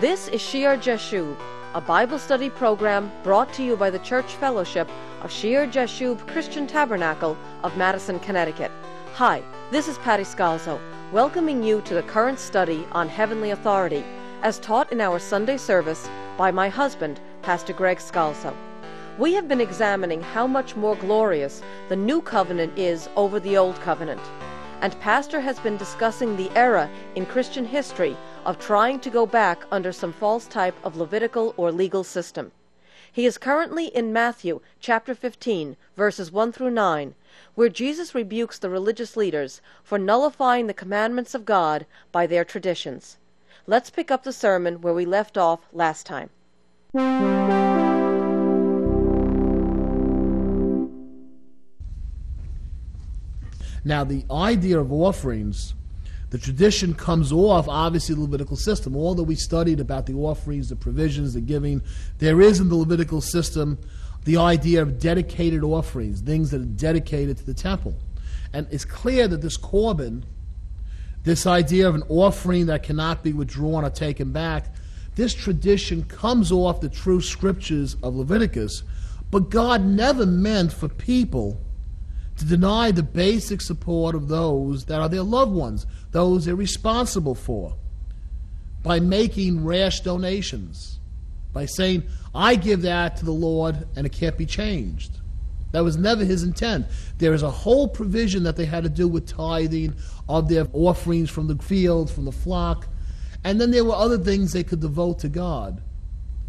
This is Shear Jashub, a Bible study program brought to you by the Church Fellowship of Shear Jashub Christian Tabernacle of Madison, Connecticut. Hi, this is Patty Scalzo, welcoming you to the current study on heavenly authority, as taught in our Sunday service by my husband, Pastor Greg Scalzo. We have been examining how much more glorious the new covenant is over the old covenant. And Pastor has been discussing the era in Christian history of trying to go back under some false type of Levitical or legal system. He is currently in Matthew chapter 15, verses 1 through 9, where Jesus rebukes the religious leaders for nullifying the commandments of God by their traditions. Let's pick up the sermon where we left off last time. Now, the idea of offerings, the tradition comes off, obviously, the Levitical system. All that we studied about the offerings, the provisions, the giving, there is in the Levitical system the idea of dedicated offerings, things that are dedicated to the temple. And it's clear that this Corban, this idea of an offering that cannot be withdrawn or taken back, this tradition comes off the true scriptures of Leviticus. But God never meant for people to deny the basic support of those that are their loved ones, those they're responsible for, by making rash donations, by saying, I give that to the Lord and it can't be changed. That was never his intent. There is a whole provision that they had to do with tithing of their offerings from the field, from the flock. And then there were other things they could devote to God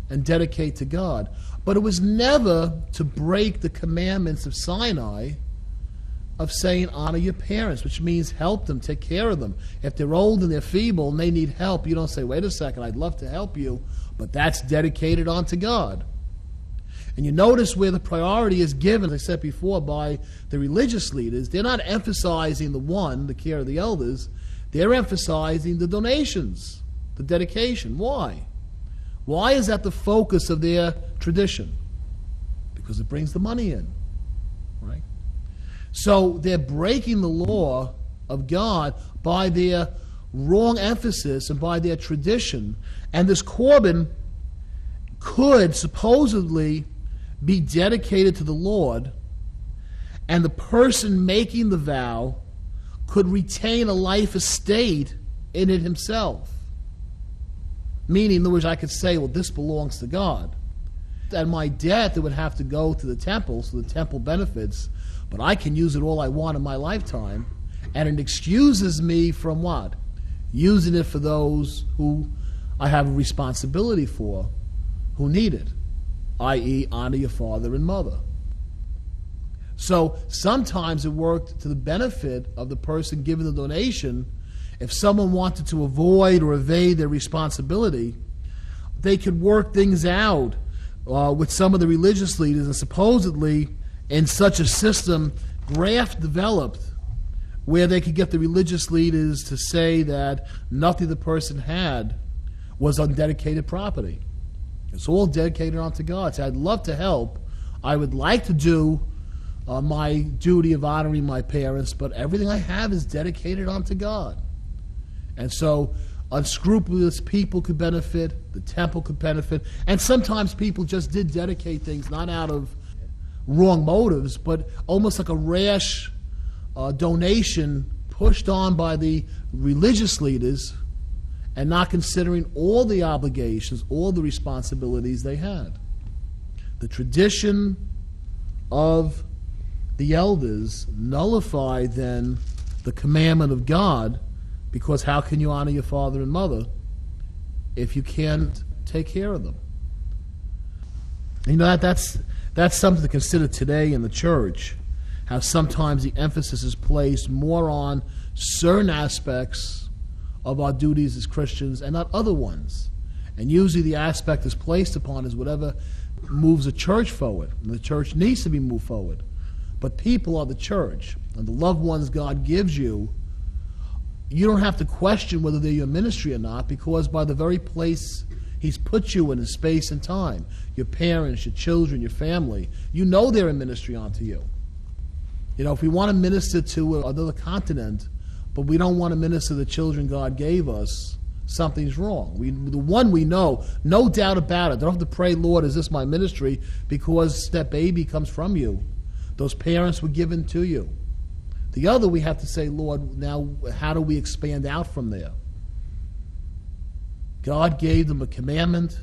and dedicate to God. But it was never to break the commandments of Sinai of saying honor your parents, which means help them, take care of them. If they're old and they're feeble and they need help, you don't say, wait a second, I'd love to help you, but that's dedicated onto God. And you notice where the priority is given, as I said before, by the religious leaders. They're not emphasizing the one, the care of the elders, they're emphasizing the donations, the dedication. Why? Why is that the focus of their tradition? Because it brings the money in. So they're breaking the law of God by their wrong emphasis and by their tradition. And this Corban could supposedly be dedicated to the Lord, and the person making the vow could retain a life estate in it himself. Meaning, in other words, I could say, well, this belongs to God. At my death, it would have to go to the temple, so the temple benefits but I can use it all I want in my lifetime, and it excuses me from what? Using it for those who I have a responsibility for, who need it, i.e., honor your father and mother. So sometimes it worked to the benefit of the person giving the donation. If someone wanted to avoid or evade their responsibility, they could work things out uh, with some of the religious leaders, and supposedly in such a system, graft developed where they could get the religious leaders to say that nothing the person had was undedicated property. It's all dedicated unto God. So I'd love to help. I would like to do uh, my duty of honoring my parents, but everything I have is dedicated unto God. And so unscrupulous people could benefit, the temple could benefit, and sometimes people just did dedicate things not out of wrong motives, but almost like a rash uh, donation pushed on by the religious leaders and not considering all the obligations, all the responsibilities they had. The tradition of the elders nullified then the commandment of God because how can you honor your father and mother if you can't take care of them? You know that that's that's something to consider today in the church. How sometimes the emphasis is placed more on certain aspects of our duties as Christians and not other ones. And usually the aspect is placed upon is whatever moves the church forward. And the church needs to be moved forward. But people are the church. And the loved ones God gives you, you don't have to question whether they're your ministry or not because by the very place He's put you in a space and time. Your parents, your children, your family. You know they're in ministry onto you. You know, if we want to minister to another continent, but we don't want to minister to the children God gave us, something's wrong. We, the one we know, no doubt about it. Don't have to pray, Lord, is this my ministry? Because that baby comes from you. Those parents were given to you. The other, we have to say, Lord, now how do we expand out from there? God gave them a commandment.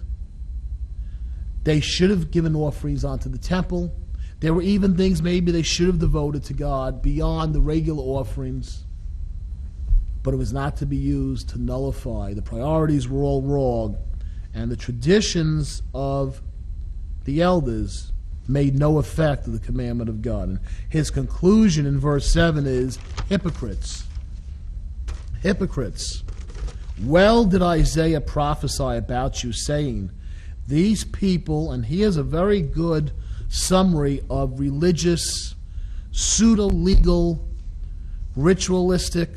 They should have given offerings onto the temple. There were even things maybe they should have devoted to God beyond the regular offerings. But it was not to be used to nullify. The priorities were all wrong. And the traditions of the elders made no effect of the commandment of God. And his conclusion in verse 7 is hypocrites. Hypocrites. Well did Isaiah prophesy about you, saying, These people, and he has a very good summary of religious, pseudo legal, ritualistic,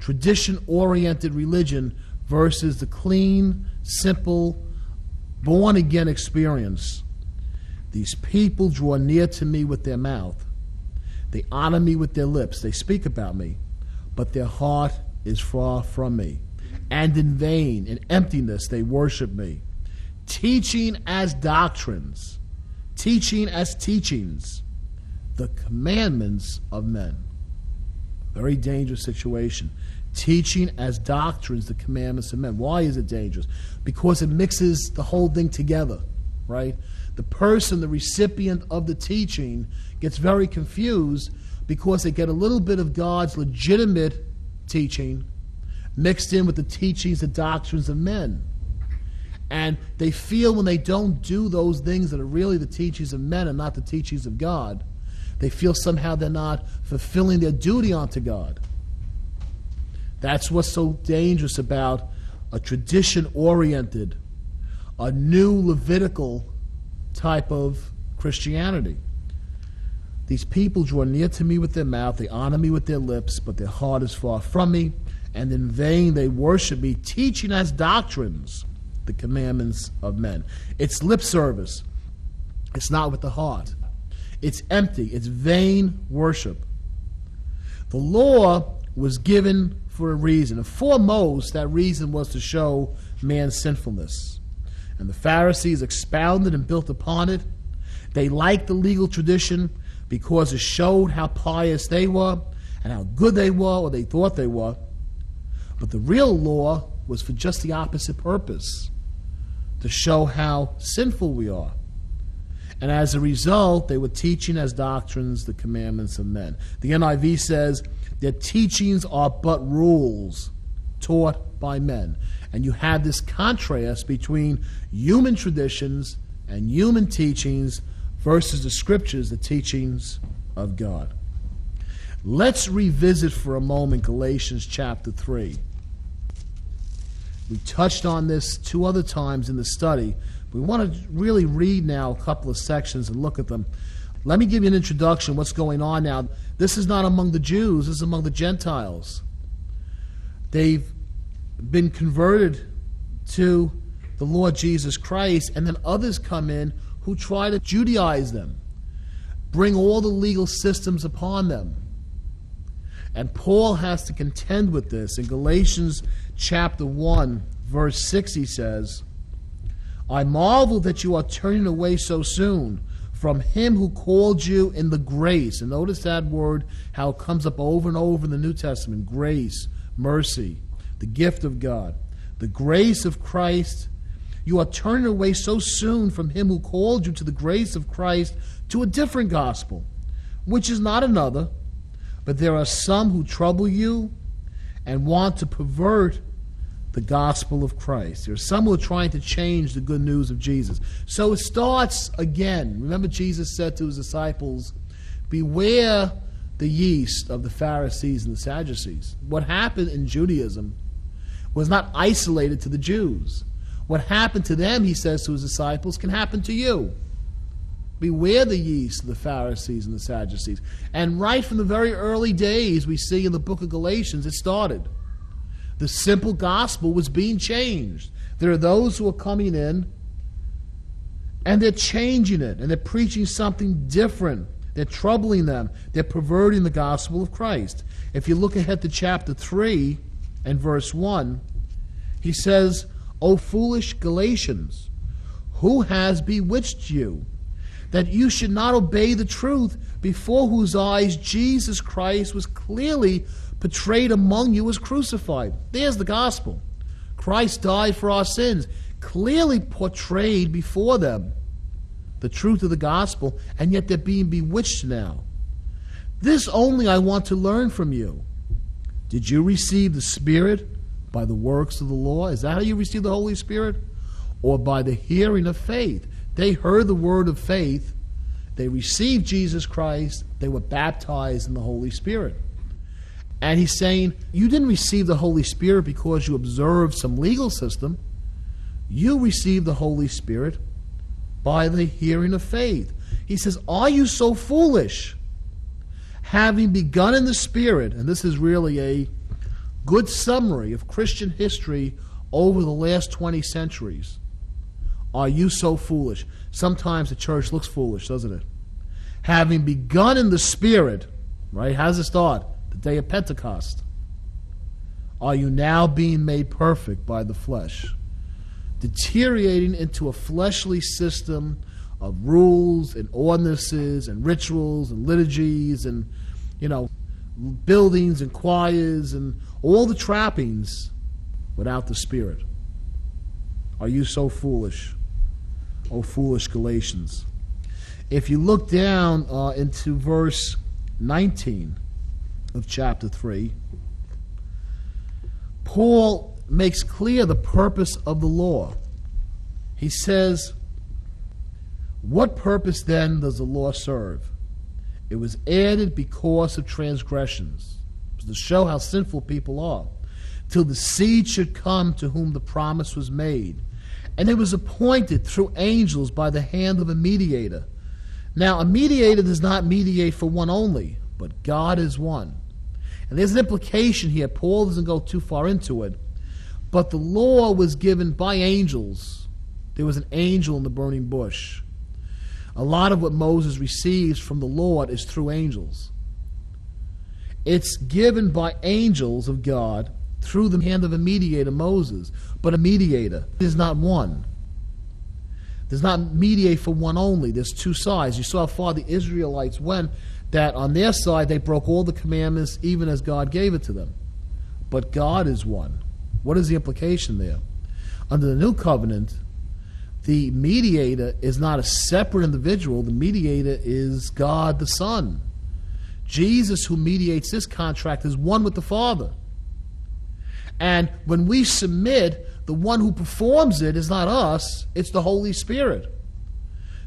tradition oriented religion versus the clean, simple, born again experience. These people draw near to me with their mouth. They honor me with their lips. They speak about me, but their heart is far from me and in vain, in emptiness, they worship me. Teaching as doctrines, teaching as teachings, the commandments of men. Very dangerous situation. Teaching as doctrines the commandments of men. Why is it dangerous? Because it mixes the whole thing together, right? The person, the recipient of the teaching, gets very confused because they get a little bit of God's legitimate teaching mixed in with the teachings, the doctrines of men. And they feel when they don't do those things that are really the teachings of men and not the teachings of God, they feel somehow they're not fulfilling their duty unto God. That's what's so dangerous about a tradition oriented, a new Levitical type of Christianity. These people draw near to me with their mouth, they honor me with their lips, but their heart is far from me and in vain they worship me, teaching as doctrines the commandments of men. It's lip service, it's not with the heart. It's empty, it's vain worship. The law was given for a reason, and foremost, that reason was to show man's sinfulness. And the Pharisees expounded and built upon it. They liked the legal tradition because it showed how pious they were and how good they were, or they thought they were. But the real law was for just the opposite purpose to show how sinful we are. And as a result, they were teaching as doctrines the commandments of men. The NIV says their teachings are but rules taught by men. And you have this contrast between human traditions and human teachings versus the scriptures, the teachings of God. Let's revisit for a moment Galatians chapter 3. We touched on this two other times in the study. We want to really read now a couple of sections and look at them. Let me give you an introduction what's going on now. This is not among the Jews, this is among the Gentiles. They've been converted to the Lord Jesus Christ, and then others come in who try to Judaize them, bring all the legal systems upon them. And Paul has to contend with this. In Galatians chapter 1, verse 6, he says, I marvel that you are turning away so soon from him who called you in the grace. And notice that word, how it comes up over and over in the New Testament grace, mercy, the gift of God, the grace of Christ. You are turning away so soon from him who called you to the grace of Christ to a different gospel, which is not another but there are some who trouble you and want to pervert the gospel of Christ. There are some who are trying to change the good news of Jesus. So it starts again. Remember, Jesus said to his disciples, Beware the yeast of the Pharisees and the Sadducees. What happened in Judaism was not isolated to the Jews. What happened to them, he says to his disciples, can happen to you. Beware the yeast of the Pharisees and the Sadducees. And right from the very early days, we see in the book of Galatians, it started. The simple gospel was being changed. There are those who are coming in and they're changing it and they're preaching something different. They're troubling them. They're perverting the gospel of Christ. If you look ahead to chapter 3 and verse 1, He says, O foolish Galatians, who has bewitched you, that you should not obey the truth, before whose eyes Jesus Christ was clearly portrayed among you as crucified? There's the gospel. Christ died for our sins, clearly portrayed before them the truth of the gospel, and yet they're being bewitched now. This only I want to learn from you. Did you receive the Spirit by the works of the law? Is that how you receive the Holy Spirit? Or by the hearing of faith? They heard the word of faith, they received Jesus Christ, they were baptized in the Holy Spirit. And he's saying, You didn't receive the Holy Spirit because you observed some legal system. You received the Holy Spirit by the hearing of faith. He says, Are you so foolish? Having begun in the Spirit, and this is really a good summary of Christian history over the last 20 centuries. Are you so foolish? Sometimes the church looks foolish, doesn't it? Having begun in the Spirit, right? How does it start? The day of Pentecost. Are you now being made perfect by the flesh? Deteriorating into a fleshly system of rules and ordinances and rituals and liturgies and, you know, buildings and choirs and all the trappings without the Spirit. Are you so foolish? O foolish Galatians. If you look down uh, into verse 19 of chapter 3, Paul makes clear the purpose of the law. He says, What purpose then does the law serve? It was added because of transgressions, to show how sinful people are, till the seed should come to whom the promise was made. And it was appointed through angels by the hand of a mediator. Now, a mediator does not mediate for one only, but God is one. And there's an implication here. Paul doesn't go too far into it. But the law was given by angels. There was an angel in the burning bush. A lot of what Moses receives from the Lord is through angels. It's given by angels of God through the hand of a mediator, Moses. But a mediator is not one. Does not mediate for one only. There's two sides. You saw how far the Israelites went, that on their side they broke all the commandments even as God gave it to them. But God is one. What is the implication there? Under the new covenant, the mediator is not a separate individual, the mediator is God the Son. Jesus, who mediates this contract, is one with the Father. And when we submit, the one who performs it is not us, it's the Holy Spirit.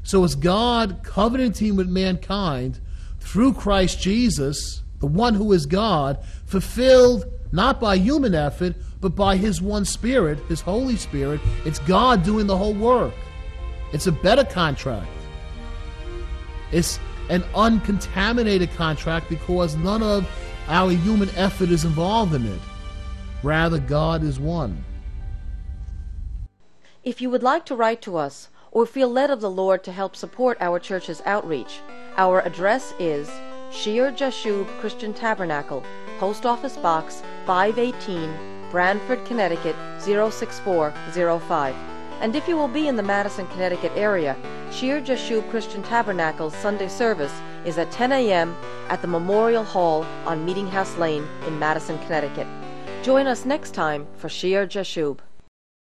So it's God covenanting with mankind through Christ Jesus, the one who is God, fulfilled not by human effort, but by His one Spirit, His Holy Spirit. It's God doing the whole work. It's a better contract. It's an uncontaminated contract because none of our human effort is involved in it. Rather, God is one. If you would like to write to us or feel led of the Lord to help support our church's outreach, our address is Shear Jashub Christian Tabernacle, Post Office Box 518, Branford, Connecticut 06405. And if you will be in the Madison, Connecticut area, Shear Jashub Christian Tabernacle's Sunday service is at 10 a.m. at the Memorial Hall on Meeting House Lane in Madison, Connecticut. Join us next time for Shear Jashub.